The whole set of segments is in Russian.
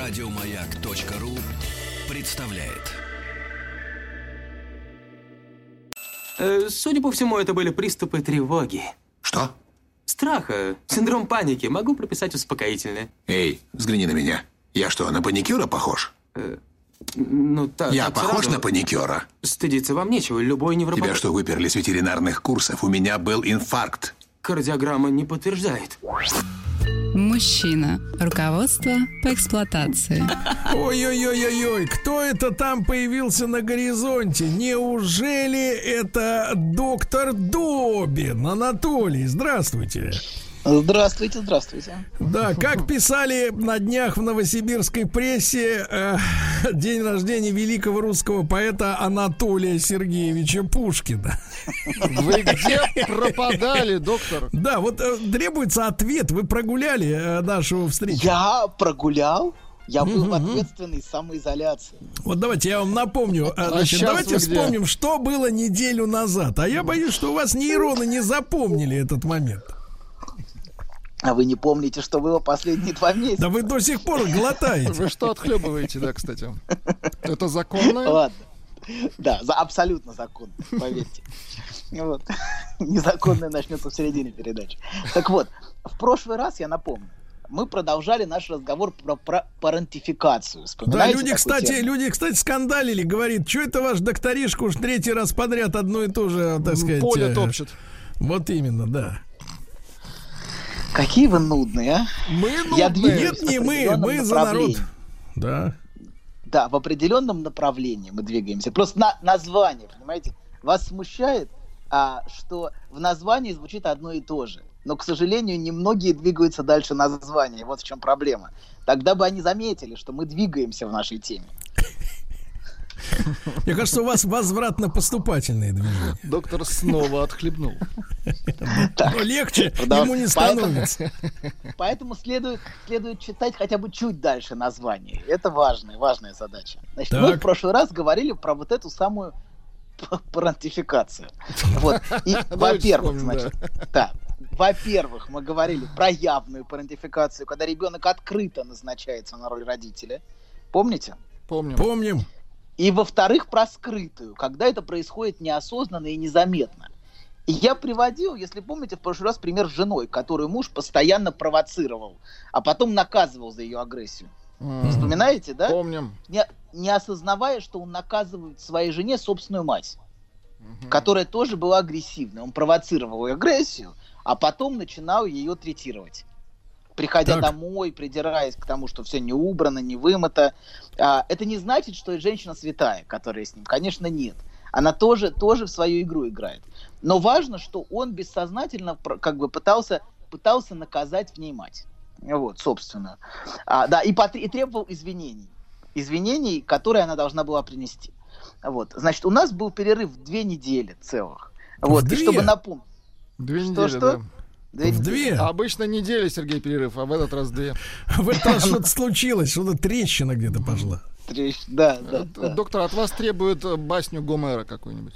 Радиомаяк.ру представляет. Э, Судя по всему, это были приступы тревоги. Что? Страха, синдром паники. Могу прописать успокоительное. Эй, взгляни на меня. Я что, на паникюра похож? Ну, так, Я так похож сразу. на паникюра? Стыдиться вам нечего. Любой невропат... Тебя что, выперли с ветеринарных курсов? У меня был инфаркт. Кардиограмма не подтверждает. Мужчина. Руководство по эксплуатации. Ой-ой-ой-ой-ой, кто это там появился на горизонте? Неужели это доктор Добин? Анатолий, здравствуйте. Здравствуйте, здравствуйте. Да, как писали на днях в новосибирской прессе, э, день рождения великого русского поэта Анатолия Сергеевича Пушкина. Вы где пропадали, доктор? Да, вот э, требуется ответ. Вы прогуляли э, нашу встречу. Я прогулял. Я был в ответственной самоизоляции. Вот давайте я вам напомню. э, А Значит, щас давайте вы где? вспомним, что было неделю назад. А я боюсь, что у вас нейроны не запомнили этот момент. А вы не помните, что было последние два месяца? Да вы до сих пор глотаете. Вы что отхлебываете, да, кстати? Это законно? Ладно. Да, за, абсолютно законно, поверьте. Вот. Незаконное начнется в середине передачи. Так вот, в прошлый раз, я напомню, мы продолжали наш разговор про, про парентификацию. Да, люди, кстати, тему? люди, кстати, скандалили, говорит, что это ваш докторишка уж третий раз подряд одно и то же, так сказать. Поле э, топчет. Вот именно, да. Какие вы нудные, а? Мы Я нудные. двигаюсь Нет, не мы, мы за народ. Да. Да, в определенном направлении мы двигаемся. Просто на, название, понимаете? Вас смущает, а, что в названии звучит одно и то же. Но, к сожалению, немногие двигаются дальше названия. Вот в чем проблема. Тогда бы они заметили, что мы двигаемся в нашей теме. Мне кажется, у вас возвратно-поступательные движения. Доктор снова отхлебнул. Но легче ему не становится. Поэтому следует, следует читать хотя бы чуть дальше название. Это важная, важная задача. Значит, мы в прошлый раз говорили про вот эту самую п- парентификацию. Вот. И, во-первых, вспомним, значит, да. Во-первых, мы говорили про явную парентификацию, когда ребенок открыто назначается на роль родителя. Помните? Помним. Помним. И во-вторых, про скрытую, когда это происходит неосознанно и незаметно. И я приводил, если помните, в прошлый раз пример с женой, которую муж постоянно провоцировал, а потом наказывал за ее агрессию. М, Вспоминаете, да? Помним. Не, не осознавая, что он наказывает своей жене собственную мать, которая тоже была агрессивной. Он провоцировал ее агрессию, а потом начинал ее третировать. Приходя Так. домой, придираясь к тому, что все не убрано, не вымыто. А, это не значит, что и женщина святая, которая с ним. Конечно, нет. Она тоже, тоже в свою игру играет. Но важно, что он бессознательно как бы пытался, пытался наказать в ней мать. Вот, собственно. А, да, и, потр- и требовал извинений. Извинений, которые она должна была принести. Вот. Значит, у нас был перерыв в две недели целых. Вот. две? И чтобы напомнить. Две Что, недели, что? да. Две В две. Обычно неделя, Сергей, перерыв, а в этот раз две. В этот раз что-то случилось, что-то трещина где-то пошла. Трещ- Да, да, да. Доктор, от вас требует э, басню Гомера какую-нибудь.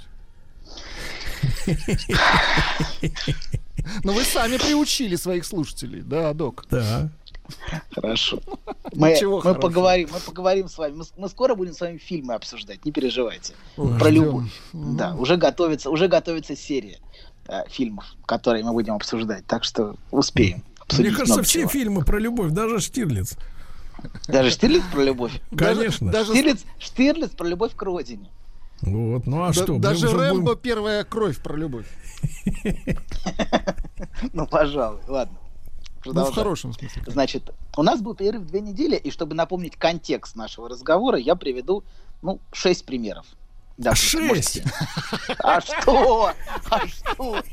Но вы сами приучили своих слушателей, да, док? Да. Хорошо. Мы, мы поговорим, мы поговорим с вами. Мы, мы скоро будем с вами фильмы обсуждать, не переживайте. Ой, Про ждем. любовь. Да, уже готовится, уже готовится серия э, фильмов, которые мы будем обсуждать. Так что успеем. Мне кажется, все чего. фильмы про любовь, даже Штирлиц. Даже Штирлиц про любовь. Конечно. Даже, Штирлиц, Штирлиц про любовь к родине. Вот, ну а да- что? даже Рэмбо будем- первая кровь про любовь. Ну, пожалуй, ладно. Ну, в хорошем смысле. Значит, у нас был перерыв две недели, и чтобы напомнить контекст нашего разговора, я приведу, ну, шесть примеров. Да, Шесть? А что? А что?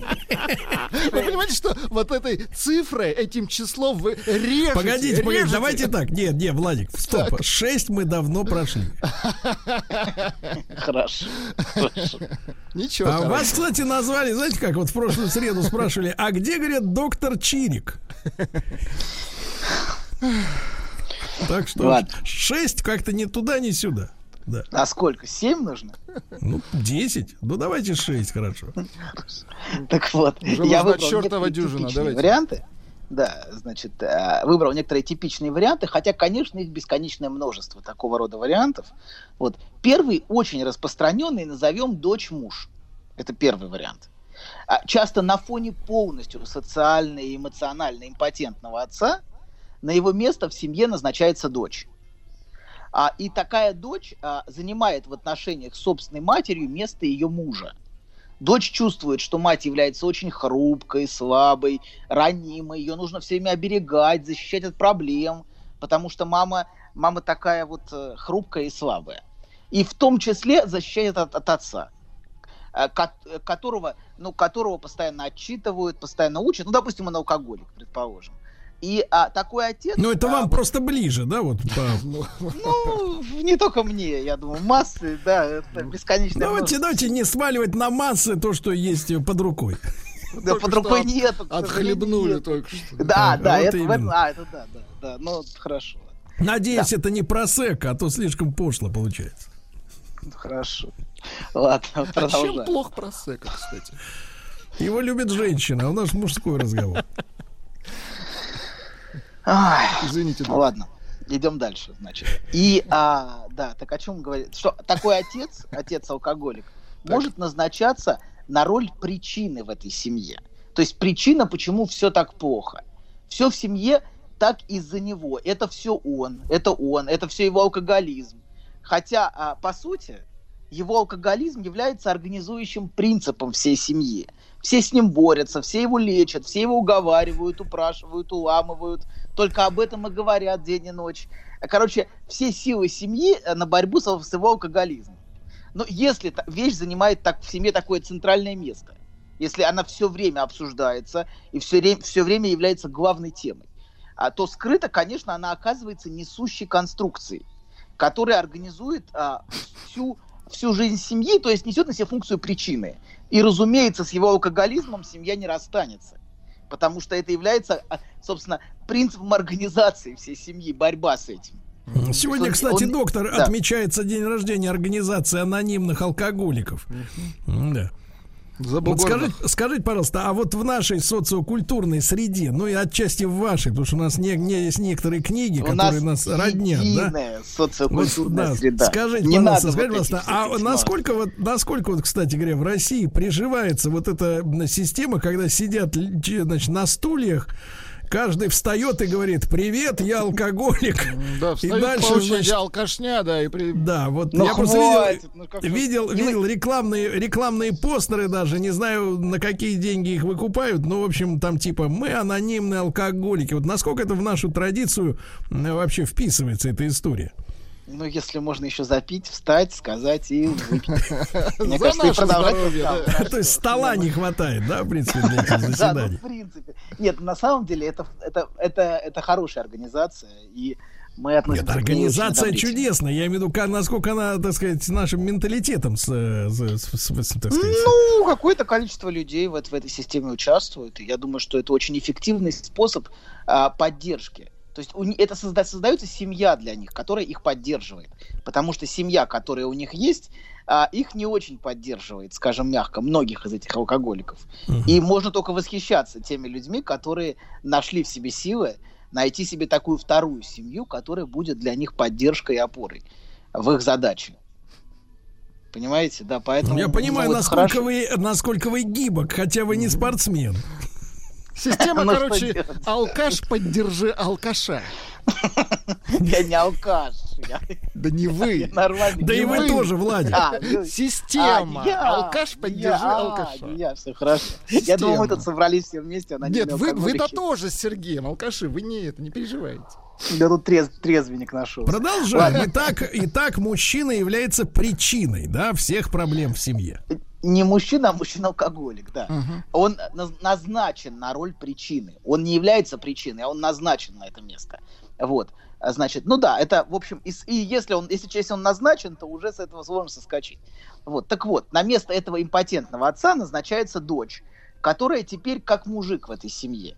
Вы понимаете, что вот этой цифрой, этим числом вы режете? Погодите, погодите, давайте так. Нет, нет, Владик, стоп. Шесть мы давно прошли. Хорошо. хорошо. Ничего. А вас, кстати, назвали, знаете как, вот в прошлую среду спрашивали, а где, говорят, доктор Чирик? Так что шесть как-то ни туда, ни сюда. Да. А сколько? Семь нужно? Ну, 10. Ну, давайте 6, хорошо. Так вот, Уже я выбрал чертова дюжина, типичные давайте. варианты. Да, значит, э, выбрал некоторые типичные варианты, хотя, конечно, их бесконечное множество такого рода вариантов. Вот. Первый очень распространенный, назовем дочь-муж. Это первый вариант. А Часто на фоне полностью социально и эмоционально импотентного отца на его место в семье назначается дочь. А, и такая дочь а, занимает в отношениях с собственной матерью место ее мужа. Дочь чувствует, что мать является очень хрупкой, слабой, ранимой. Ее нужно все время оберегать, защищать от проблем, потому что мама, мама такая вот э, хрупкая и слабая. И в том числе защищает от, от отца, э, ко- которого, ну, которого постоянно отчитывают, постоянно учат. Ну, допустим, он алкоголик, предположим. И а, такой отец... Ну, это а, вам вот- просто ближе, да, вот по- Ну, не только мне, я думаю, массы, да, это бесконечное Давайте, давайте не сваливать на массы то, что есть под рукой. Да, под рукой нет. Отхлебнули только что. Да, да, это, а, это да, да, да, ну, хорошо, Надеюсь, это не просека, а то слишком пошло получается. хорошо. Ладно, А чем продолжаем. плохо просека, кстати? Его любит женщина, а у нас мужской разговор. Ай, Извините, ну ладно, идем дальше, значит. И, а, да, так о чем говорит? Что такой отец, отец-алкоголик, может назначаться на роль причины в этой семье. То есть причина, почему все так плохо. Все в семье так из-за него. Это все он, это он, это все его алкоголизм. Хотя, а, по сути, его алкоголизм является организующим принципом всей семьи. Все с ним борются, все его лечат, все его уговаривают, упрашивают, уламывают. Только об этом и говорят день и ночь. Короче, все силы семьи э, на борьбу с его алкоголизмом. Но если вещь занимает так, в семье такое центральное место, если она все время обсуждается и все, время, все время является главной темой, а, то скрыто, конечно, она оказывается несущей конструкцией, которая организует а, всю, всю жизнь семьи, то есть несет на себе функцию причины. И, разумеется, с его алкоголизмом семья не расстанется. Потому что это является, а, собственно, принципом организации всей семьи, борьба с этим. Сегодня, Он- кстати, он- доктор, да. отмечается день рождения организации анонимных алкоголиков. Да. Вот скажите, скажите, пожалуйста, а вот в нашей социокультурной среде, ну и отчасти в вашей, потому что у нас не, не- есть некоторые книги, У которые нас нас роднят, да? социокультурная Вот, да, среда. Скажите, Не пожалуйста, надо скажите, вот пожалуйста, а насколько вот, насколько вот, кстати говоря, в России приживается вот эта система, когда сидят, значит, на стульях, каждый встает и говорит, привет, я алкоголик. Да, И дальше, значит, алкашня, да, и при... да, вот Ну, я просто хватит, видел, ну, видел, же. Видел рекламные, рекламные постеры даже, не знаю, на какие деньги их выкупают, но, в общем, там типа мы анонимные алкоголики. Вот насколько это в нашу традицию вообще вписывается эта история? Ну, если можно еще запить, встать, сказать и выпить. Мне кажется, и продолжать То есть стола не хватает, да, в принципе, для этих Да, ну, заседаний? в принципе. Нет, на самом деле это, это, это, это хорошая организация, и мы относимся Нет, к ней очень организация чудесная. Я имею в виду, как- насколько она, так сказать, с нашим менталитетом, с, с- с- с- так сказать, Ну, какое-то количество людей в, в этой системе участвует, и я думаю, что это очень эффективный способ а, поддержки. То есть у это созда- создается семья для них, которая их поддерживает. Потому что семья, которая у них есть, а, их не очень поддерживает, скажем мягко, многих из этих алкоголиков. Мгм. И можно только восхищаться теми людьми, которые нашли в себе силы найти себе такую вторую семью, которая будет для них поддержкой и опорой в их задаче. Понимаете, да, поэтому... Я понимаю, насколько хорошо. вы, насколько вы гибок, хотя вы не спортсмен. Система, Ну, короче, алкаш, поддержи алкаша. Я не алкаш. Я, Да не вы. Да и вы. тоже, Владик. А, ну, Система. а, Алкаш, поддержи алкаша. Я, все хорошо. Я думал, мы тут собрались все вместе, она Нет, вы, вы-то тоже с Сергеем, алкаши, вы не это, не переживайте. Я тут трез, трезвенник нашел. Продолжаем. Итак, итак, мужчина является причиной, да, всех проблем в семье. Не мужчина, а мужчина-алкоголик, да. Он наз- назначен на роль причины. Он не является причиной, а он назначен на это место. Вот. А Значит, ну да, это, в общем, и, и если он, если, если он назначен, то уже с этого сложно соскочить. Вот. Так вот, на место этого импотентного отца назначается дочь, которая теперь как мужик в этой семье.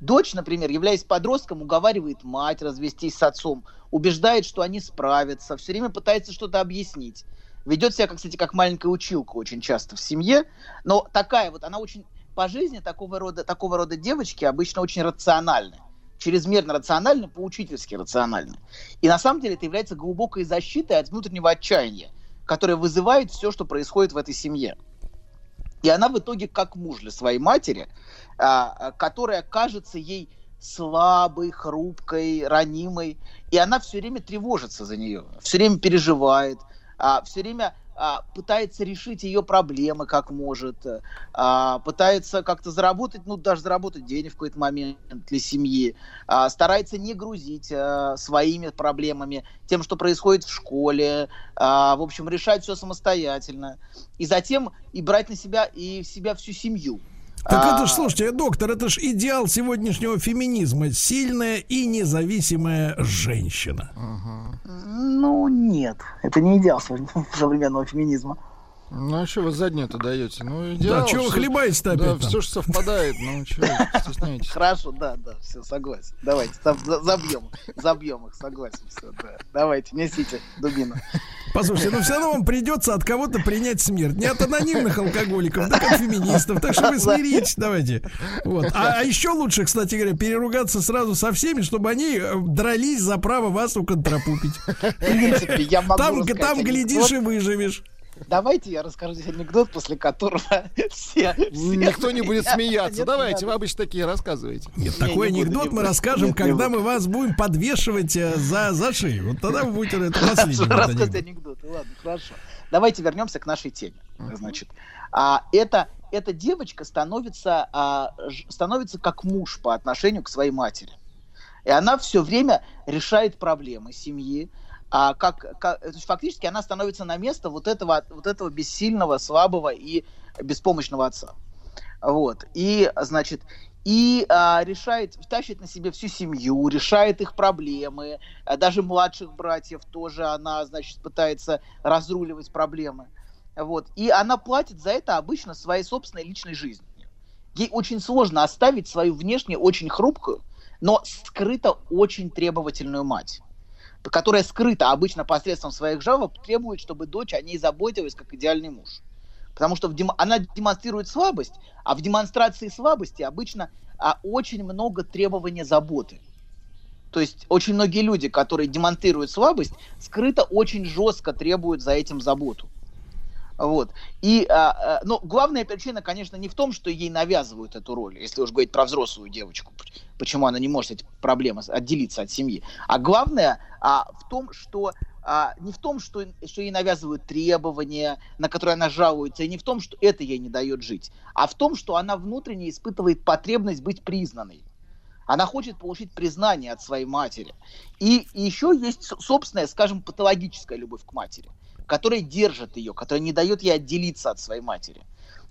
Дочь, например, являясь подростком, уговаривает мать развестись с отцом, убеждает, что они справятся, все время пытается что-то объяснить. Ведет себя, кстати, как маленькая училка очень часто в семье, но такая вот, она очень по жизни такого рода, такого рода девочки обычно очень рациональны. Чрезмерно рациональны, поучительски рациональны. И на самом деле это является глубокой защитой от внутреннего отчаяния, которое вызывает все, что происходит в этой семье. И она в итоге как муж для своей матери, а, которая кажется ей слабой, хрупкой, ранимой, и она все время тревожится за нее, все время переживает, а, все время а, пытается решить ее проблемы как может, а, пытается как-то заработать, ну, даже заработать денег в какой-то момент для семьи, а, старается не грузить своими проблемами, тем, что происходит в школе, в общем, решать все самостоятельно, и затем и брать на себя и в себя всю семью. Так это ж, слушайте, доктор, это ж идеал сегодняшнего феминизма. Сильная и независимая женщина. Ну, нет, это не идеал современного феминизма. Ну, а что вы заднюю-то даете? Ну, идеал. Да, что вы хлебаете-то Да, там? все же совпадает, ну, что стесняетесь? Хорошо, да, да, все, согласен. Давайте, за- забьем, забьем их, согласен, все, да. Давайте, несите дубину. Послушайте, ну все равно вам придется от кого-то принять смерть. Не от анонимных алкоголиков, да от феминистов. Так что вы смиритесь, давайте. Вот. А, а еще лучше, кстати говоря, переругаться сразу со всеми, чтобы они э, дрались за право вас уконтропупить. В принципе, я могу Там, там глядишь и выживешь. Давайте я расскажу здесь анекдот, после которого все... все Никто не будет смеяться. Нет, Давайте, вы обычно такие рассказываете. Нет, Не, такой не анекдот не мы расскажем, Нет, когда мы вас будем подвешивать э, за, за шею. Вот тогда вы будете это последний анекдот. анекдоты. Ладно, хорошо. Давайте вернемся к нашей теме. Значит, а, это, эта девочка становится, а, ж- становится как муж по отношению к своей матери. И она все время решает проблемы семьи. А как, как- то есть фактически она становится на место вот этого, вот этого бессильного, слабого и беспомощного отца. Вот. И, значит, и а, решает, тащит на себе всю семью, решает их проблемы, а даже младших братьев тоже она, значит, пытается разруливать проблемы. Вот. И она платит за это обычно своей собственной личной жизнью. Ей очень сложно оставить свою внешне очень хрупкую, но скрыто очень требовательную мать которая скрыто обычно посредством своих жалоб требует, чтобы дочь о ней заботилась как идеальный муж. Потому что в дем- она демонстрирует слабость, а в демонстрации слабости обычно а, очень много требования заботы. То есть очень многие люди, которые демонстрируют слабость, скрыто очень жестко требуют за этим заботу. Вот. И, а, а, но главная причина, конечно, не в том, что ей навязывают эту роль, если уж говорить про взрослую девочку, почему она не может эти проблемы отделиться от семьи. А главное а, в том, что а, не в том, что, что ей навязывают требования, на которые она жалуется, и не в том, что это ей не дает жить, а в том, что она внутренне испытывает потребность быть признанной. Она хочет получить признание от своей матери. И, и еще есть собственная, скажем, патологическая любовь к матери, которая держит ее, которая не дает ей отделиться от своей матери.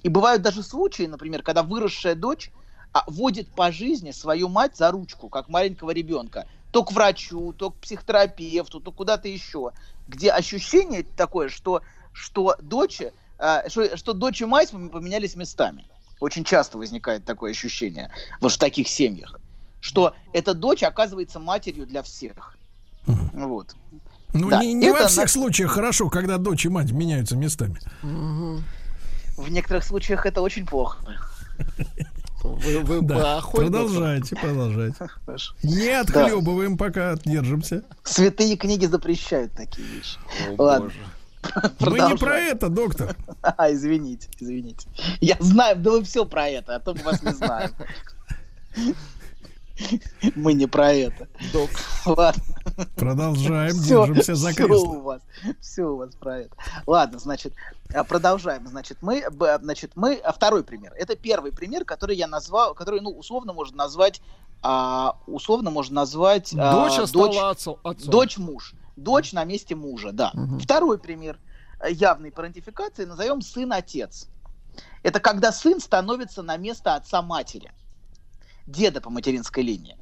И бывают даже случаи, например, когда выросшая дочь а, водит по жизни свою мать за ручку, как маленького ребенка, то к врачу, то к психотерапевту, то куда-то еще, где ощущение такое, что, что, дочь, а, что, что дочь и мать поменялись местами. Очень часто возникает такое ощущение вот в таких семьях, что эта дочь оказывается матерью для всех. Вот. Ну, Да, не, не во всех наш- случаях хорошо, когда дочь и мать меняются местами. В некоторых случаях это очень плохо. Вы, вы Да, продолжайте, продолжайте. Хорошо. Не отхлебываем, пока держимся. Святые книги запрещают такие вещи. О, Ладно. боже. Мы не Продолжаем. про это, доктор. А, извините, извините. Я знаю, да вы все про это, а то мы вас не знаем. Мы не про это. Док. Ладно. Продолжаем, Всё, держимся за кресло. у вас, все у вас про это. Ладно, значит, а, продолжаем. Значит, мы, значит, мы, а, второй пример. Это первый пример, который я назвал, который, ну, условно можно назвать, а, условно можно назвать а, Дочь стала отцом. отцом. Дочь муж. Дочь на месте мужа, да. Мгм. Второй пример явной парентификации назовем сын-отец. Это когда сын становится на место отца матери, деда по материнской линии.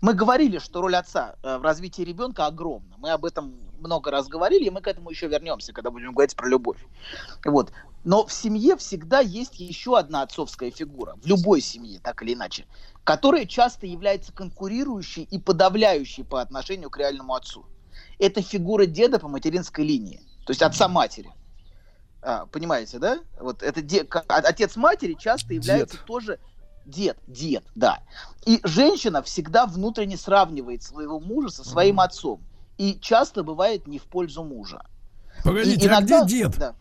Мы говорили, что роль отца э, в развитии ребенка огромна. Мы об этом много раз говорили, и мы к этому еще вернемся, когда будем говорить про любовь. Вот. Но в семье всегда есть еще одна отцовская фигура, в любой семье, так или иначе, которая часто является конкурирующей и подавляющей по отношению к реальному отцу. Это фигура деда по материнской линии, то есть отца матери. А, понимаете, да? Вот это де... а- отец матери часто является Дед. тоже дед, дед, да. И женщина всегда внутренне сравнивает своего мужа со своим отцом. И часто бывает не в пользу мужа. Погодите, И а иногда- где дед? Да.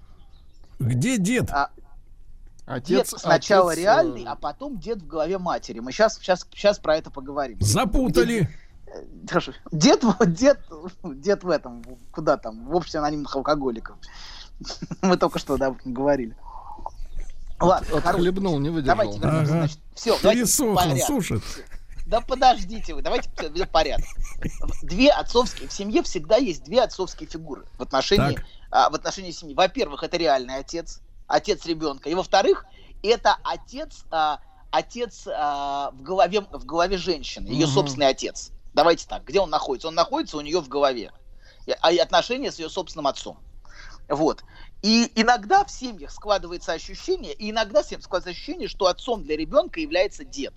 Где дед? А, Отец, дед сначала отец, э, реальный, а потом дед в голове матери. Мы сейчас, сейчас, сейчас про это поговорим. Запутали. Хорошо. Дед, вот дед, дед в этом, куда там, в обществе анонимных алкоголиков. Мы только что да, говорили. Ладно. Отхлебнул, не выдержал. Давайте вернемся, Ага. значит, все, давайте Пересохло, порядок. сушит. Да подождите вы, давайте всё порядок. Две отцовские, в семье всегда есть две отцовские фигуры в отношении, Так. а, в отношении семьи. Во-первых, это реальный отец, отец ребенка. И во-вторых, это отец, а, отец а, в, голове, в голове женщины, ее Мгм. собственный отец. Давайте так, где он находится? Он находится у нее в голове. И- А и отношения с ее собственным отцом. Вот. И иногда в семьях складывается ощущение, и иногда в семьях складывается ощущение, что отцом для ребенка является дед.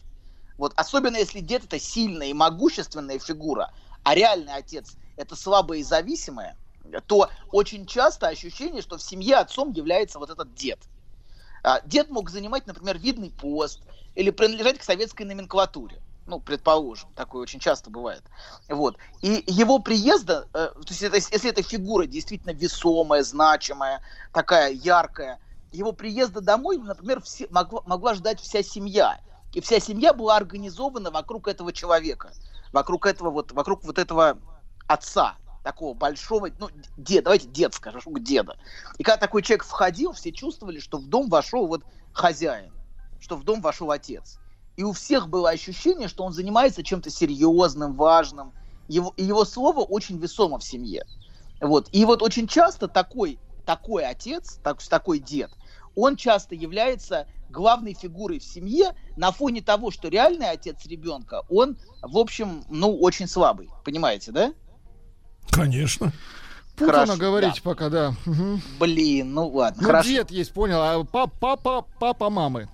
Вот, особенно если дед это сильная и могущественная фигура, а реальный отец это слабая и зависимая, то очень часто ощущение, что в семье отцом является вот этот дед. А, Дед мог занимать, например, видный пост или принадлежать к советской номенклатуре. Ну, предположим, такое очень часто бывает. Вот. И его приезда, э, то есть это- если эта фигура действительно весомая, значимая, такая яркая, его приезда домой, например, все, могла, могла ждать вся семья. И вся семья была организована вокруг этого человека, вокруг этого вот, вокруг вот этого отца, такого большого, ну, дед, давайте дед скажем, деда. И когда такой человек входил, все чувствовали, что в дом вошел вот хозяин, что в дом вошел отец. И у всех было ощущение, что он занимается чем-то серьезным, важным. Его, и его слово очень весомо в семье. Вот. И вот очень часто такой, такой отец, так, такой дед, он часто является главной фигурой в семье на фоне того, что реальный отец ребенка, он, в общем, ну, очень слабый. Понимаете, да? Конечно. Путано Хорошо, говорить да. пока, да. Мгм. Блин, ну ладно, Ну, хорошо. дед есть, понял, а пап- папа, папа мамы.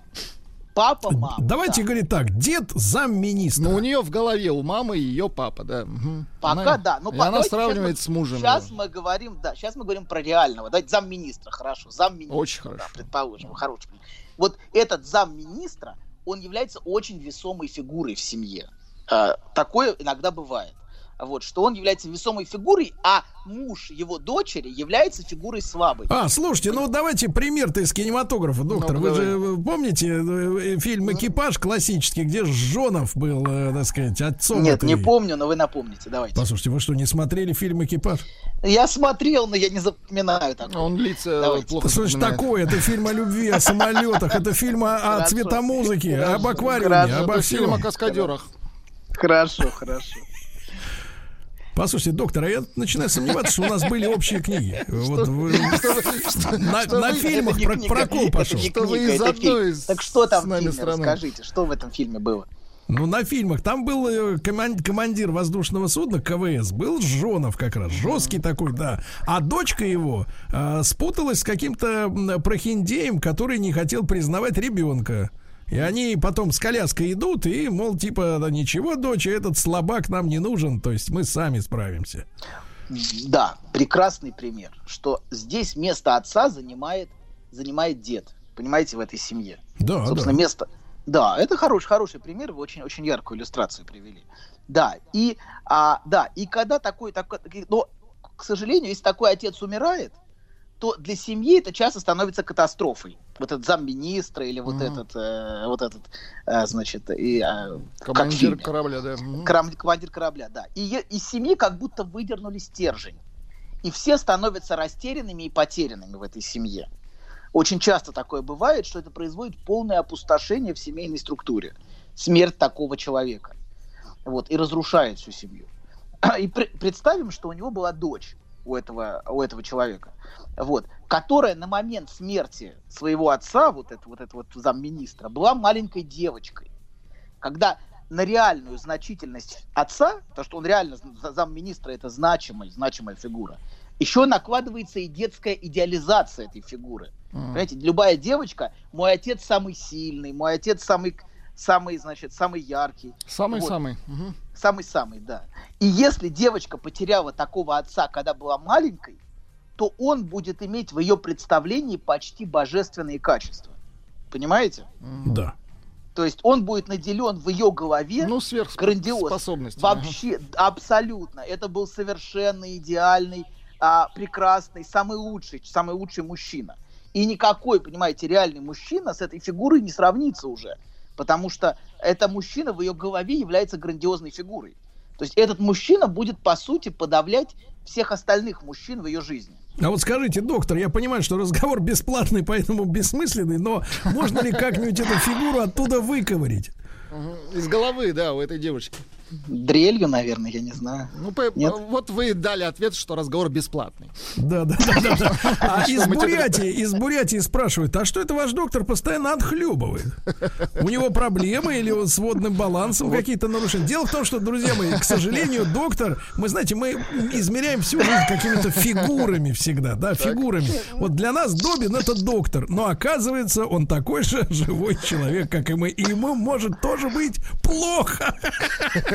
Папа, мама. Давайте да. говорить так. Дед замминистра. Ну, у нее в голове, у мамы ее папа, да. Мгм. Пока Она- да. Ну, и она сравнивает сейчас с мужем. Сейчас его. мы говорим, да, сейчас мы говорим про реального. Давайте замминистра, хорошо, замминистра. Очень хорошо. Да, предположим, хороший. Вот этот замминистра, он является очень весомой фигурой в семье. А, такое иногда бывает. Вот, что он является весомой фигурой, а муж его дочери является фигурой слабой. А, слушайте, ну давайте пример-то из кинематографа, доктор. Ну, Вы давай. же э, помните э, фильм «Экипаж» классический, где Жонов был, э, так сказать, отцом Нет, этой- не помню, но вы напомните, давайте. Послушайте, вы что, не смотрели фильм «Экипаж»? Я смотрел, но я не запоминаю такое. Он лица Давайте. плохо запоминает. такое? Это фильм о любви, о самолетах, это фильм о, о цветомузыке, об аквариуме, обо Это фильм о всем. каскадерах. Хорошо, хорошо. Послушайте, доктор, а я начинаю сомневаться, что у нас были общие книги. Вот вы- на, фильмах прокол пошел. Что вы из одной Так что там в фильме? Расскажите, что в этом фильме было? Ну, на фильмах. Там был э, коман- командир воздушного судна КВС, был Жонов как раз, жесткий такой, да. А дочка его э, спуталась с каким-то прохиндеем, который не хотел признавать ребенка. И они потом с коляской идут, и, мол, типа, да ничего, дочь, этот слабак нам не нужен, то есть мы сами справимся. Да, прекрасный пример, что здесь место отца занимает, занимает дед, понимаете, в этой семье. Да, Собственно, да. место... Да, это хороший, хороший пример, вы очень, очень яркую иллюстрацию привели. Да, и, а, да, и когда такой, такой, но, к сожалению, если такой отец умирает, то для семьи это часто становится катастрофой. Вот этот замминистра или вот Мгм. этот, э, вот этот, э, значит, и, э, Командир корабля, да. Мгм. Крам- командир корабля, да. И из семьи как будто выдернули стержень. И все становятся растерянными и потерянными в этой семье. Очень часто такое бывает, что это производит полное опустошение в семейной структуре. Смерть такого человека. Вот, и разрушает всю семью. И пре- представим, что у него была дочь у этого, у этого человека, вот, которая на момент смерти своего отца, вот это вот, это вот замминистра, была маленькой девочкой. Когда на реальную значительность отца, то что он реально за- замминистра это значимая, значимая фигура, еще накладывается и детская идеализация этой фигуры. Мгм. Понимаете, любая девочка, мой отец самый сильный, мой отец самый, самый, значит, самый яркий, Самый-самый. Мгм. самый-самый, да. И если девочка потеряла такого отца, когда была маленькой, то он будет иметь в ее представлении почти божественные качества. Понимаете? Да. То есть он будет наделен в ее голове Ну, грандиоз. сверхспособности. Вообще, абсолютно. Это был совершенно идеальный, а, прекрасный, самый лучший, самый лучший мужчина. И никакой, понимаете, реальный мужчина с этой фигурой не сравнится уже. Потому что это мужчина в ее голове является грандиозной фигурой. То есть этот мужчина будет, по сути, подавлять всех остальных мужчин в ее жизни. А вот скажите, доктор, я понимаю, что разговор бесплатный, поэтому бессмысленный, но можно ли как-нибудь эту фигуру оттуда выковырить? Из головы, да, у этой девочки. Дрелью, наверное, я не знаю. Ну, по- Нет? вот вы дали ответ, что разговор бесплатный. Да, да, да. А из Бурятии, из Бурятии спрашивают, а что это ваш доктор постоянно отхлебывает? У него проблемы или он с водным балансом какие-то нарушения? Дело в том, что, друзья мои, к сожалению, доктор, мы знаете, мы измеряем всю жизнь какими-то фигурами всегда, да, фигурами. Вот для нас Добин это доктор, но оказывается, он такой же живой человек, как и мы, и ему может тоже быть плохо.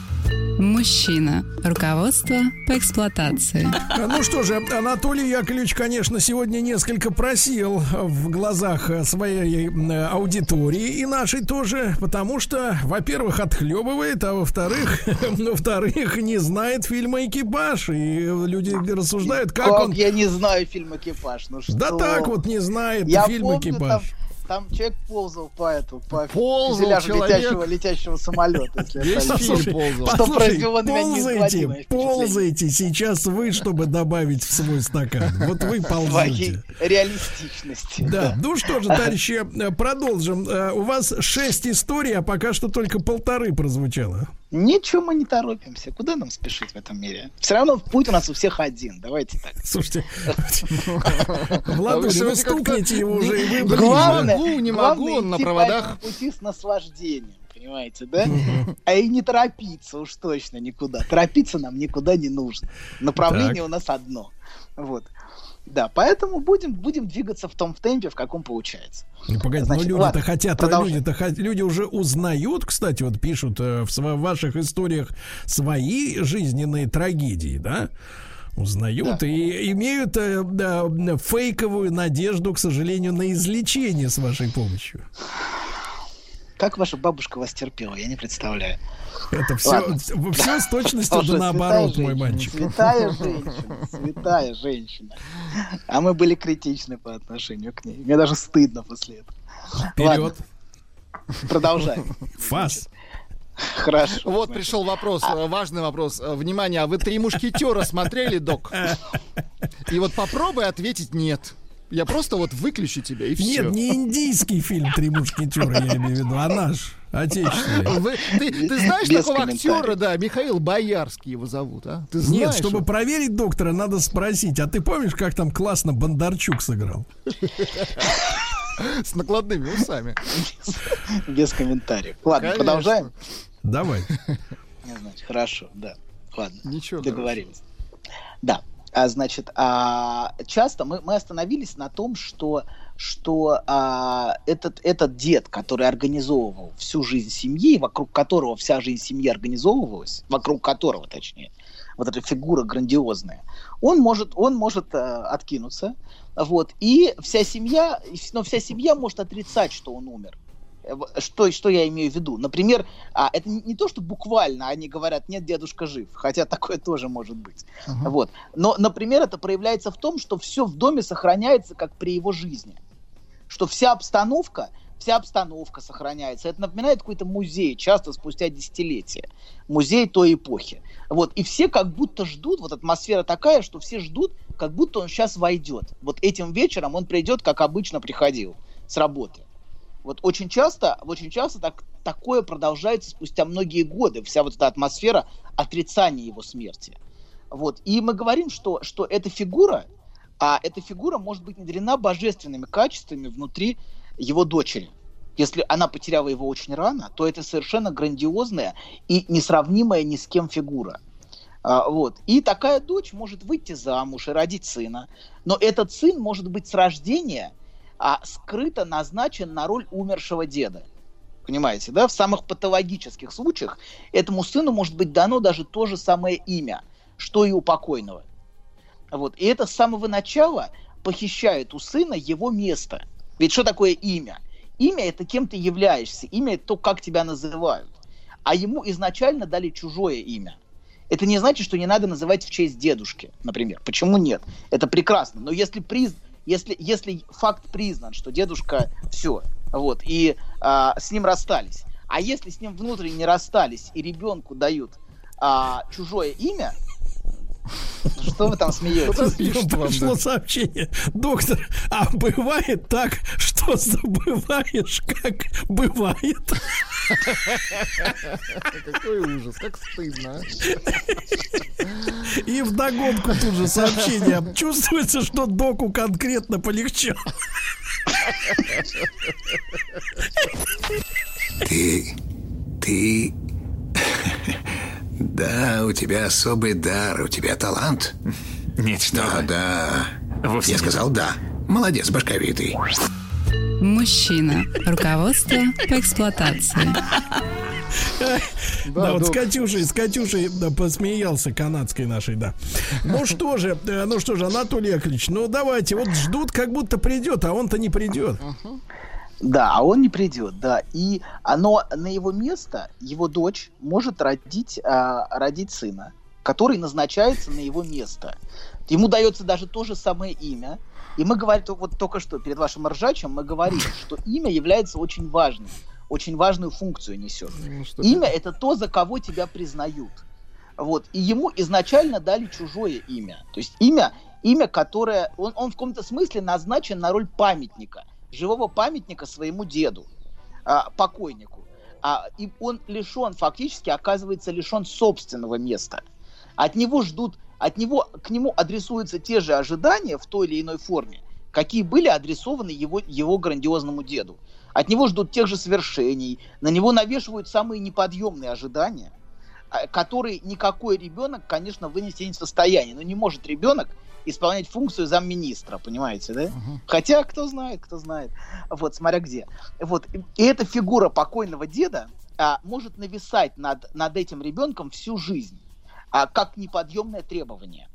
Мужчина. Руководство по эксплуатации. Ну что же, Анатолий Яковлевич, конечно, сегодня несколько просил в глазах своей э, аудитории и нашей тоже, потому что, во-первых, отхлебывает, а во-вторых, во-вторых, не знает фильма «Экипаж», и люди рассуждают, как, Как он... я не знаю фильм «Экипаж». Ну что? Да так вот не знает Я фильм помню, «Экипаж». Там, там человек ползал по эту, по Ползал летящего, летящего самолета. если Весь это- фильм ползал. Что произвело на ползайте, ползайте сейчас вы, чтобы добавить в свой стакан. Вот вы Твоей ползете. реалистичности. Да, ну что же, товарищи, э, продолжим. Э, У вас шесть историй, а пока что только полторы прозвучало. Ничего мы не торопимся. Куда нам спешить в этом мире? Все равно путь у нас у всех один. Давайте так. Слушайте, А вы стукните его уже и вы Главное, не главное могу, он на проводах. пути с наслаждением. Понимаете, да? А и не торопиться уж точно никуда. Торопиться нам никуда не нужно. Направление Так. у нас одно. Вот. Да, поэтому будем, будем двигаться в том темпе, в каком получается. Ну, погоди, Значит, ну люди-то хотят, продолжай. люди-то хот- люди уже узнают, кстати, вот пишут э, в сво- ваших историях свои жизненные трагедии, да? Узнают Да. и имеют э, да, фейковую надежду, к сожалению, на излечение с вашей помощью. Как ваша бабушка вас терпела, я не представляю. Это все, Ладно. все с точностью да наоборот, мой мальчик. Святая женщина, святая женщина. А мы были критичны по отношению к ней. Мне даже стыдно после этого. Вперед, Продолжаем. фас. Хорошо. Вот значит. пришел вопрос, э, важный вопрос. Э, Внимание, а вы «Три мушкетера» смотрели, док? И вот попробуй ответить «нет». Я просто вот выключу тебя, и все. Нет, не индийский фильм «Три мушкетера», я имею в виду, а наш, отечественный. Вы- ты, ты знаешь Без такого актера, да, Михаил Боярский его зовут, а? Ты знаешь? Нет, чтобы его? проверить доктора, надо спросить, а ты помнишь, как там классно Бондарчук сыграл? С накладными усами. Без комментариев. Ладно, Конечно. продолжаем. Давай. Не знаю, хорошо, да. Ладно. Ничего. Договорились. Да. А, значит, а, часто мы, мы остановились на том, что, что а, этот, этот дед, который организовывал всю жизнь семьи, вокруг которого вся жизнь семьи организовывалась, вокруг которого, точнее, вот эта фигура грандиозная, он может, он может а, откинуться, вот, и вся семья, но вся семья может отрицать, что он умер. Э, Что, что я имею в виду? Например, а, это не, не то, что буквально они говорят, нет, дедушка жив, хотя такое тоже может быть. Вот. Но, например, это проявляется в том, что все в доме сохраняется как при его жизни. Что вся обстановка, вся обстановка сохраняется. Это напоминает какой-то музей, часто спустя десятилетия. Музей той эпохи. Вот. И все как будто ждут, вот атмосфера такая, что все ждут, как будто он сейчас войдет. Вот этим вечером он придет, как обычно приходил, с работы. Вот очень часто, очень часто так, такое продолжается спустя многие годы, вся вот эта атмосфера отрицания его смерти. Вот. И мы говорим, что, что эта фигура, а эта фигура может быть наделена божественными качествами внутри его дочери. Если она потеряла его очень рано, то это совершенно грандиозная и несравнимая ни с кем фигура. А, вот. И такая дочь может выйти замуж и родить сына. Но этот сын может быть с рождения а, скрыто назначен на роль умершего деда. Понимаете, да? В самых патологических случаях этому сыну может быть дано даже то же самое имя, что и у покойного. Вот. И это с самого начала похищает у сына его место. Ведь что такое имя? Имя – это кем ты являешься, имя – это то, как тебя называют. А ему изначально дали чужое имя. Это не значит, что не надо называть в честь дедушки, например. Почему нет? Это прекрасно. Но если, приз... если, если факт признан, что дедушка все, вот, и а, с ним расстались, а если с ним внутренне не расстались и ребенку дают а, чужое имя, что вы там смеетесь? Пришло сообщение. Доктор, а бывает так, что забываешь, как бывает? Какой ужас, как стыдно. И вдогонку тут же сообщение. Чувствуется, что доку конкретно полегчало. Ты... ты... Да, у тебя особый дар, у тебя талант. Нет, что Да, вы. да. Вовсе Я нет. сказал да. Молодец, башковитый. Мужчина. Руководство по эксплуатации. Да, вот с Катюшей, с Катюшей да, посмеялся канадской нашей, да. Ну что же, э, ну что же, Анатолий Яковлевич, ну давайте, вот ждут, как будто придет, а он-то не придет. Да, а он не придет, да. И оно на его место, его дочь может родить, а, родить сына, который назначается на его место. Ему дается даже то же самое имя. И мы говорим, вот только что перед вашим ржачем мы говорили, что имя является очень важным, очень важную функцию несет. Ну, что Имя это то, за кого тебя признают. Вот. И ему изначально дали чужое имя. То есть имя, имя, которое... Он, он в каком-то смысле назначен на роль памятника, живого памятника своему деду, а, покойнику. А, и он лишен, фактически оказывается лишен собственного места. От него ждут, от него, к нему адресуются те же ожидания в той или иной форме, какие были адресованы его, его грандиозному деду. От него ждут тех же свершений, на него навешивают самые неподъемные ожидания, а, которые никакой ребенок, конечно, вынести не в состоянии. Но не может ребенок исполнять функцию замминистра, понимаете, да? Хотя, кто знает, кто знает. Вот, смотря где. Вот. И- И эта фигура покойного деда а, может нависать над, над этим ребенком всю жизнь, а, как неподъемное требование.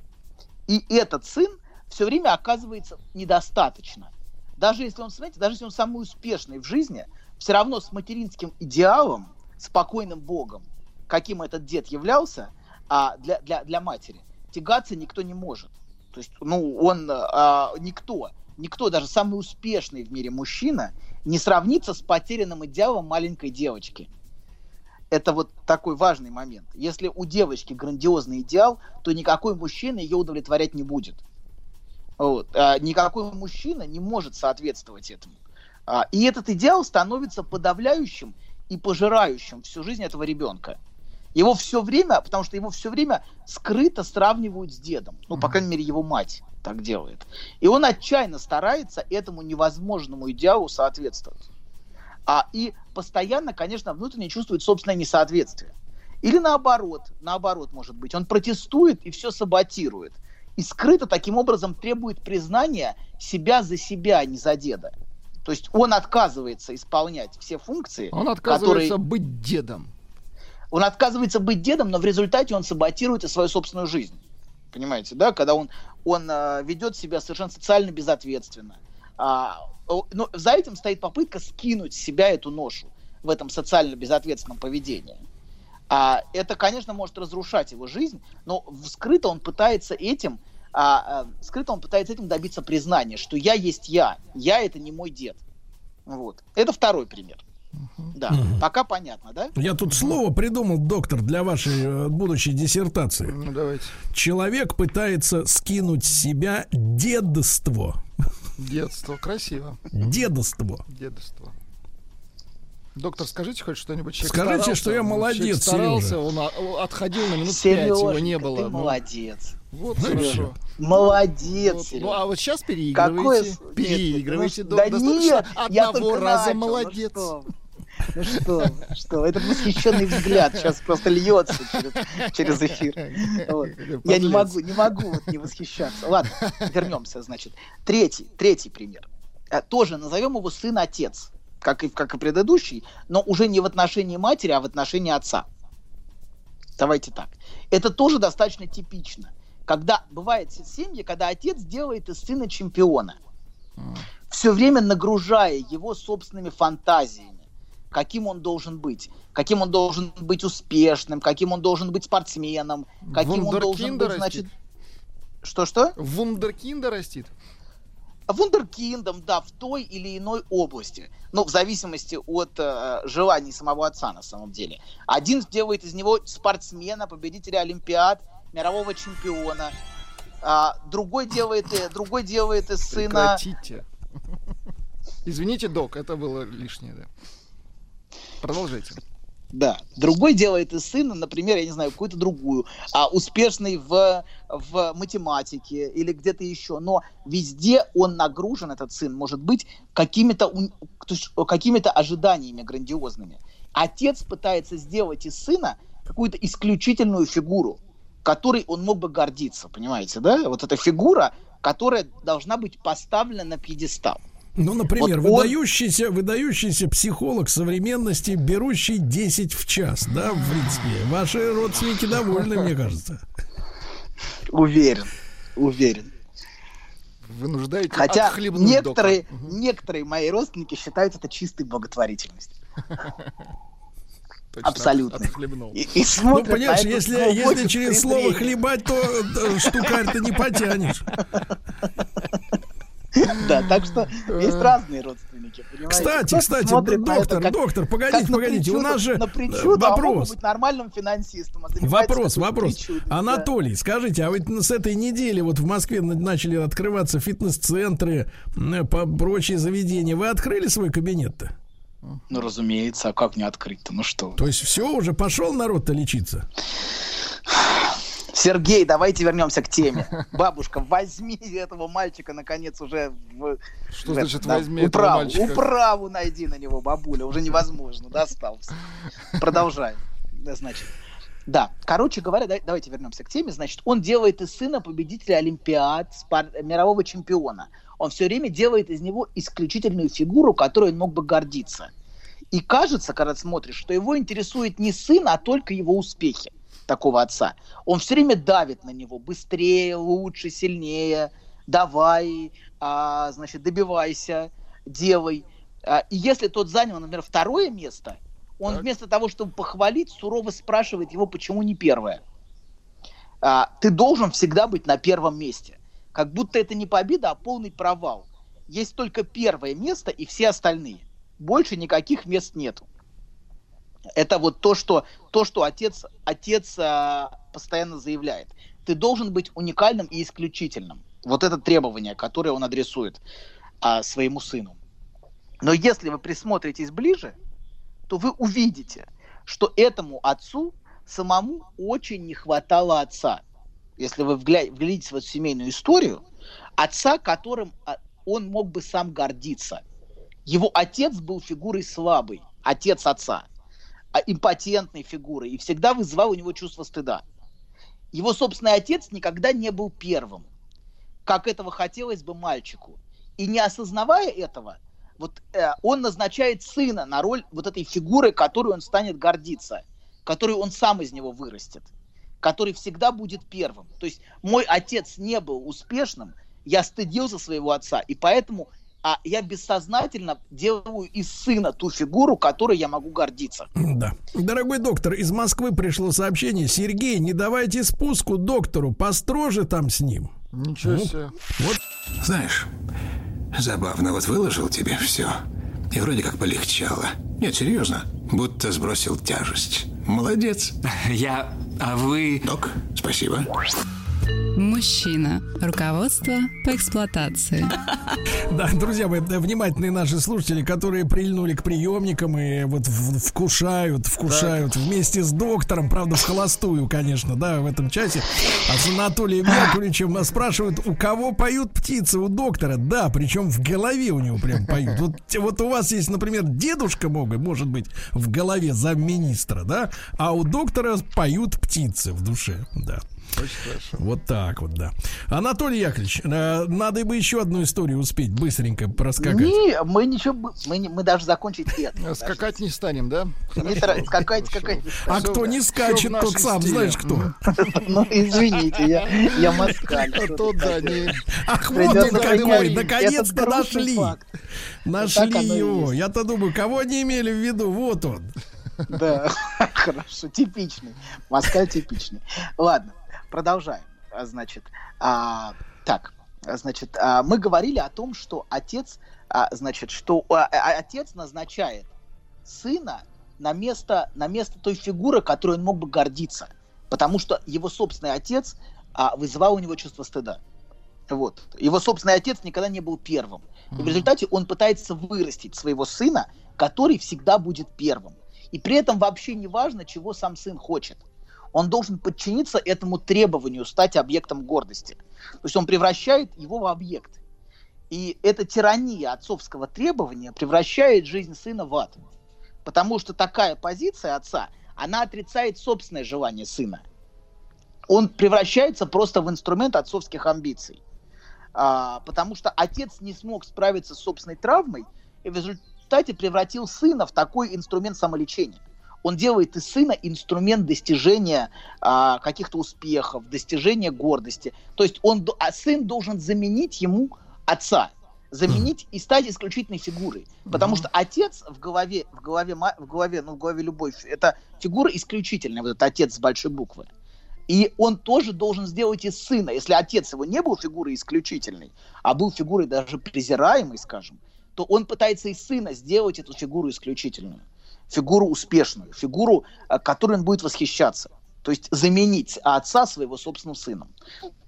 И этот сын все время оказывается недостаточно. Даже если он, смотрите, даже если он самый успешный в жизни, все равно с материнским идеалом, спокойным богом, каким этот дед являлся, а, для, для, для матери, тягаться никто не может. То есть, ну, он а, никто, никто, даже самый успешный в мире мужчина, не сравнится с потерянным идеалом маленькой девочки. Это вот такой важный момент. Если у девочки грандиозный идеал, то никакой мужчина ее удовлетворять не будет. Вот. А, никакой мужчина не может соответствовать этому. А, и этот идеал становится подавляющим и пожирающим всю жизнь этого ребенка. Его все время, потому что его все время скрыто сравнивают с дедом. Ну, по крайней мере, его мать так делает. И он отчаянно старается этому невозможному идеалу соответствовать. А, и постоянно, конечно, внутренне чувствует собственное несоответствие. Или наоборот, наоборот, может быть, он протестует и все саботирует. И скрыто таким образом требует признания себя за себя, а не за деда. То есть он отказывается исполнять все функции, Он отказывается которые... быть дедом. Он отказывается быть дедом, но в результате он саботирует и свою собственную жизнь. Понимаете, да? Когда он, он э, ведет себя совершенно социально безответственно. А, но за этим стоит попытка скинуть с себя эту ношу в этом социально безответственном поведении. А, это, конечно, может разрушать его жизнь, но скрыто он пытается этим, а, а, скрыто он пытается этим добиться признания, что я есть я, я это не мой дед. Вот. Это второй пример. Да, пока понятно, да? Я тут слово придумал, доктор, для вашей э, будущей диссертации. Ну, давайте. Человек пытается скинуть с себя дедство. Детство. Красиво. Дедство. Дедство. Доктор, скажите хоть что-нибудь. Человек Скажите, старался, что я молодец, старался, Сережа. он отходил на минут пять, его не Сереженька, было. ты Ну, молодец. Вот Ну и хорошо. Молодец, Вот. Сережа. Ну, а вот сейчас Какое... переигрываете. с- Переигрываете. Нет, До- да достаточно нет, одного раза начал, ну молодец. что вы. Ну что, что, этот восхищенный взгляд сейчас просто льется через, через эфир. Вот. Я не могу, не могу вот не восхищаться. Ладно, вернемся, значит. Третий, третий пример. Э, тоже назовем его сын-отец, как и, как и предыдущий, но уже не в отношении матери, а в отношении отца. Давайте так. Это тоже достаточно типично. Когда бывает семьи, когда отец делает из сына чемпиона, все время нагружая его собственными фантазиями, каким он должен быть, каким он должен быть успешным, каким он должен быть спортсменом, каким он должен быть, значит... Что-что? Вундеркинда растит вундеркиндом, да, в той или иной области. Ну, в зависимости от э, желаний самого отца, на самом деле. Один делает из него спортсмена, победителя Олимпиад, мирового чемпиона. А, другой делает, э, другой делает из сына... Прекратите. Извините, док, это было лишнее, да. Продолжайте. Да. Другой делает из сына, например, я не знаю, какую-то другую, а успешный в, в математике или где-то еще. Но везде он нагружен, этот сын, может быть, какими-то, какими-то ожиданиями грандиозными. Отец пытается сделать из сына какую-то исключительную фигуру, которой он мог бы гордиться, понимаете, да? Вот эта фигура, которая должна быть поставлена на пьедестал. Ну, например, вот выдающийся, он... выдающийся психолог современности, берущий 10 в час, да, в принципе. Ваши родственники довольны, мне кажется. Уверен, уверен. Вынуждаете Хотя некоторые, дока. некоторые мои родственники считают это чистой благотворительностью. Точно, Абсолютно. И, и ну, понимаешь, если, если через слово хлебать, то штукарь ты не потянешь. Да, так что есть разные родственники, Кстати, кстати, доктор, доктор, погодите, погодите, у нас же а вопрос. быть нормальным финансистом. А вопрос, вопрос. Анатолий, скажите, а ведь с этой недели вот в Москве начали открываться фитнес-центры, прочие заведения. Вы открыли свой кабинет-то? Ну, разумеется, а как не открыть-то? Ну что? То есть все, уже пошел народ-то лечиться? Сергей, давайте вернемся к теме. Бабушка, возьми этого мальчика, наконец, уже в... Что в, значит да, возьми управу, этого мальчика? Управу найди на него, бабуля, уже невозможно, достался. Продолжаем. Да, значит, да, короче говоря, да, давайте вернемся к теме. Значит, он делает из сына победителя Олимпиад, спар... мирового чемпиона. Он все время делает из него исключительную фигуру, которой он мог бы гордиться. И кажется, когда смотришь, что его интересует не сын, а только его успехи такого отца. Он все время давит на него быстрее, лучше, сильнее, давай, а, значит, добивайся, делай. А, и если тот занял, например, второе место, он так. вместо того, чтобы похвалить, сурово спрашивает его, почему не первое. А, ты должен всегда быть на первом месте. Как будто это не победа, а полный провал. Есть только первое место и все остальные. Больше никаких мест нету. Это вот то, что, то, что отец, отец а, постоянно заявляет. Ты должен быть уникальным и исключительным. Вот это требование, которое он адресует а, своему сыну. Но если вы присмотритесь ближе, то вы увидите, что этому отцу самому очень не хватало отца. Если вы вглядитесь в эту семейную историю, отца, которым а, он мог бы сам гордиться. Его отец был фигурой слабой, отец отца – импотентной фигурой и всегда вызывал у него чувство стыда. Его собственный отец никогда не был первым, как этого хотелось бы мальчику. И не осознавая этого, вот э, он назначает сына на роль вот этой фигуры, которой он станет гордиться, которую он сам из него вырастет, который всегда будет первым. То есть мой отец не был успешным, я стыдился своего отца, и поэтому а я бессознательно делаю из сына ту фигуру, которой я могу гордиться. Да. Дорогой доктор, из Москвы пришло сообщение. Сергей, не давайте спуску доктору, построже там с ним. Ничего ну, себе. Вот. Знаешь, забавно, вот выложил тебе все. И вроде как полегчало. Нет, серьезно, будто сбросил тяжесть. Молодец. Я... А вы... Док, спасибо. Мужчина. Руководство по эксплуатации. Да, друзья мои, внимательные наши слушатели, которые прильнули к приемникам и вот вкушают, вкушают вместе с доктором, правда, в холостую, конечно, да, в этом часе. А с Анатолием Яковлевичем спрашивают, у кого поют птицы? У доктора. Да, причем в голове у него прям поют. Вот, вот у вас есть, например, дедушка мог, может быть, в голове замминистра, да, а у доктора поют птицы в душе, да. Очень хорошо. Вот так вот, да. Анатолий Яковлевич, э, надо бы еще одну историю успеть быстренько проскакать. Не, мы ничего, мы, не, мы даже закончить это. Скакать не станем, да? Не скакать, скакать. А кто не скачет, тот сам, знаешь кто. Ну, извините, я, я москаль. А то да, не... Ах, вот он какой, наконец-то нашли. Нашли его. Я-то думаю, кого они имели в виду? Вот он. Да, хорошо, типичный. Москаль типичный. Ладно, продолжаем. А, значит, а, так, значит, а, мы говорили о том, что отец, а, значит, что а, а, отец назначает сына на место, на место той фигуры, которой он мог бы гордиться, потому что его собственный отец а, вызывал у него чувство стыда. Вот. Его собственный отец никогда не был первым. И в результате он пытается вырастить своего сына, который всегда будет первым. И при этом вообще не важно, чего сам сын хочет он должен подчиниться этому требованию стать объектом гордости. То есть он превращает его в объект. И эта тирания отцовского требования превращает жизнь сына в ад. Потому что такая позиция отца, она отрицает собственное желание сына. Он превращается просто в инструмент отцовских амбиций. А, потому что отец не смог справиться с собственной травмой и в результате превратил сына в такой инструмент самолечения он делает из сына инструмент достижения а, каких-то успехов, достижения гордости. То есть он, а сын должен заменить ему отца, заменить и стать исключительной фигурой, потому что отец в голове, в голове, в голове, ну в голове любой, это фигура исключительная, вот этот отец с большой буквы. И он тоже должен сделать из сына. Если отец его не был фигурой исключительной, а был фигурой даже презираемой, скажем, то он пытается из сына сделать эту фигуру исключительную фигуру успешную, фигуру, э, которой он будет восхищаться. То есть заменить отца своего собственным сыном.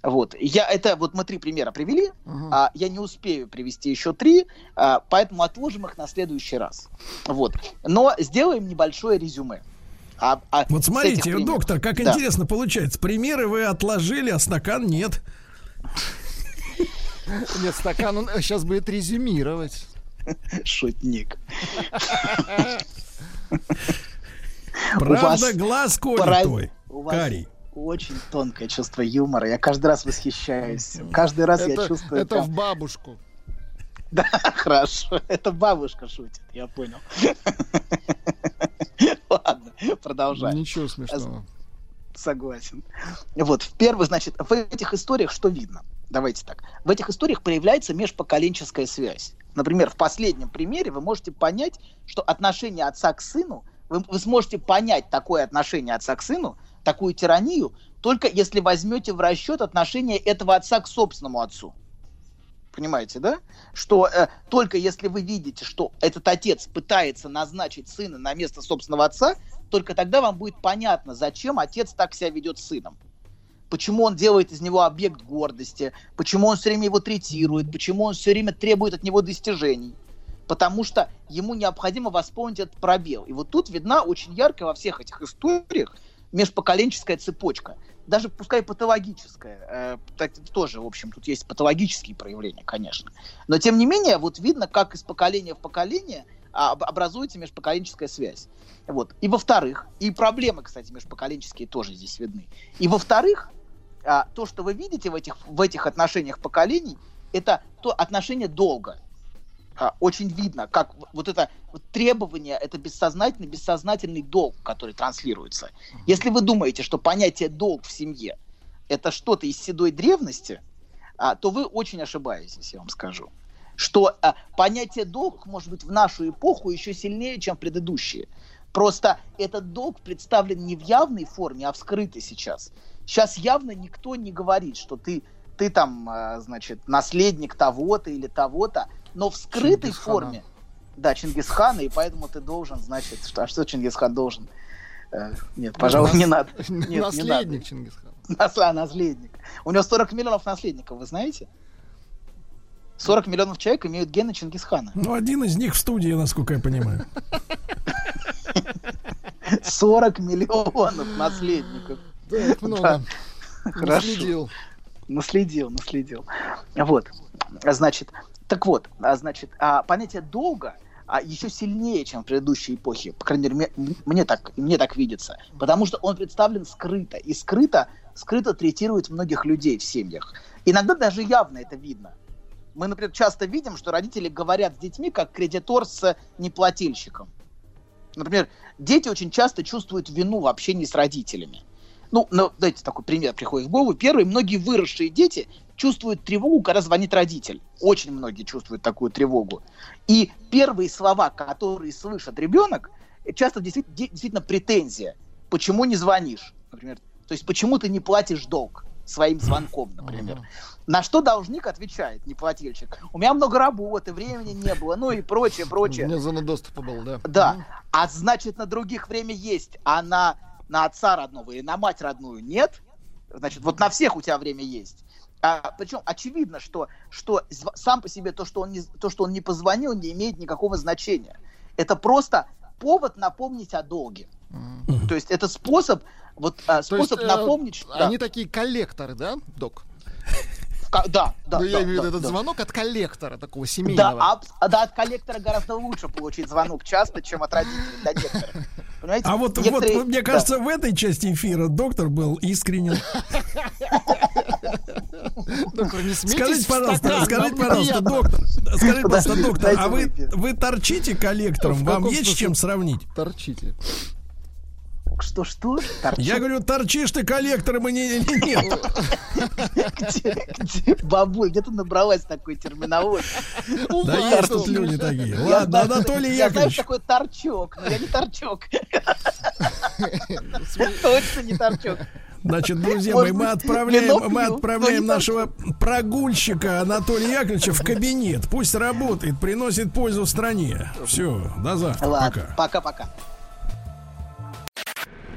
Вот. Я, это вот мы три примера привели. Uh-huh. А, я не успею привести еще три, а, поэтому отложим их на следующий раз. Вот. Но сделаем небольшое резюме. А, а вот смотрите, доктор, как да. интересно получается. Примеры вы отложили, а стакан нет. Нет, стакан он сейчас будет резюмировать. Шутник. Правда, глаз твой, Карий очень тонкое чувство юмора. Я каждый раз восхищаюсь. Каждый раз это, я чувствую... Это в бабушку. Да, хорошо. Это бабушка шутит, я понял. Ладно, продолжаем. Ничего смешного. Согласен. Вот, в первых, значит, в этих историях что видно? Давайте так. В этих историях проявляется межпоколенческая связь. Например, в последнем примере вы можете понять, что отношение отца к сыну, вы, вы сможете понять такое отношение отца к сыну, такую тиранию, только если возьмете в расчет отношение этого отца к собственному отцу. Понимаете, да? Что э, только если вы видите, что этот отец пытается назначить сына на место собственного отца, только тогда вам будет понятно, зачем отец так себя ведет с сыном почему он делает из него объект гордости, почему он все время его третирует, почему он все время требует от него достижений. Потому что ему необходимо восполнить этот пробел. И вот тут видна очень ярко во всех этих историях межпоколенческая цепочка. Даже пускай патологическая. Э, так, тоже, в общем, тут есть патологические проявления, конечно. Но тем не менее, вот видно, как из поколения в поколение а, образуется межпоколенческая связь. Вот. И во-вторых, и проблемы, кстати, межпоколенческие тоже здесь видны. И во-вторых, а, то, что вы видите в этих, в этих отношениях поколений, это то отношение долга. А, очень видно, как вот это вот требование, это бессознательный, бессознательный долг, который транслируется. Если вы думаете, что понятие долг в семье это что-то из седой древности, а, то вы очень ошибаетесь, я вам скажу. Что а, понятие долг может быть в нашу эпоху еще сильнее, чем предыдущие. Просто этот долг представлен не в явной форме, а в скрытой сейчас. Сейчас явно никто не говорит, что ты, ты там, э, значит, наследник того-то или того-то, но в скрытой форме, да, Чингисхана, и поэтому ты должен, значит, что, а что Чингисхан должен? Э, нет, пожалуй, не надо. Нет, наследник Чингисхана. Насла, наследник. У него 40 миллионов наследников, вы знаете? 40 миллионов человек имеют гены Чингисхана. Ну, один из них в студии, насколько я понимаю. 40 миллионов наследников. Да, много. Хорошо. Наследил. Наследил, наследил. Вот. Значит, так вот, а, значит, а, понятие долга а, еще сильнее, чем в предыдущей эпохе. По крайней мере, мне, мне так, мне так видится. Потому что он представлен скрыто. И скрыто, скрыто третирует многих людей в семьях. Иногда даже явно это видно. Мы, например, часто видим, что родители говорят с детьми, как кредитор с неплательщиком. Например, дети очень часто чувствуют вину в общении с родителями. Ну, ну, дайте такой пример приходит в голову. Первый, многие выросшие дети чувствуют тревогу, когда звонит родитель. Очень многие чувствуют такую тревогу. И первые слова, которые слышит ребенок, часто действительно, действительно претензия. Почему не звонишь? Например, то есть почему ты не платишь долг своим звонком, например. На что должник отвечает, неплательщик? У меня много работы, времени не было, ну и прочее, прочее. У меня зона доступа была, да. Да. А значит, на других время есть, а на, на отца родного или на мать родную нет? Значит, вот на всех у тебя время есть. А, причем очевидно, что, что сам по себе то что, он не, то, что он не позвонил, не имеет никакого значения. Это просто повод напомнить о долге. То есть это способ, вот а, То есть, способ э, напомнить, что... да. Они такие коллекторы, да, док? Да, да, Ну, да, я имею в виду да, этот да. звонок от коллектора, такого Да, семейного. абс- а, да, от коллектора гораздо лучше получить звонок часто, чем от родителей до некоторых. Понимаете? А вот, Некоторые- вот, мне да. кажется, в этой части эфира доктор был искренен. Доктор, не Скажите, пожалуйста, скажите, пожалуйста, доктор, скажите, пожалуйста, доктор, а вы, вы торчите коллектором? Вам есть с чем сравнить? Торчите. Что-что? Торчу. Я говорю, торчишь ты коллектором и не, не- нет. Бабуль, где ты набралась такой терминологии? Да есть тут. люди такие. Ладно, что- Анатолий Я знаю, Яковлевич. что такое торчок, но я не торчок. Точно не торчок. Значит, друзья мои, мы отправляем, мы отправляем нашего прогульщика Анатолия Яковлевича в кабинет. Пусть работает, приносит пользу стране. Все, до завтра. Ладно, Пока. пока-пока.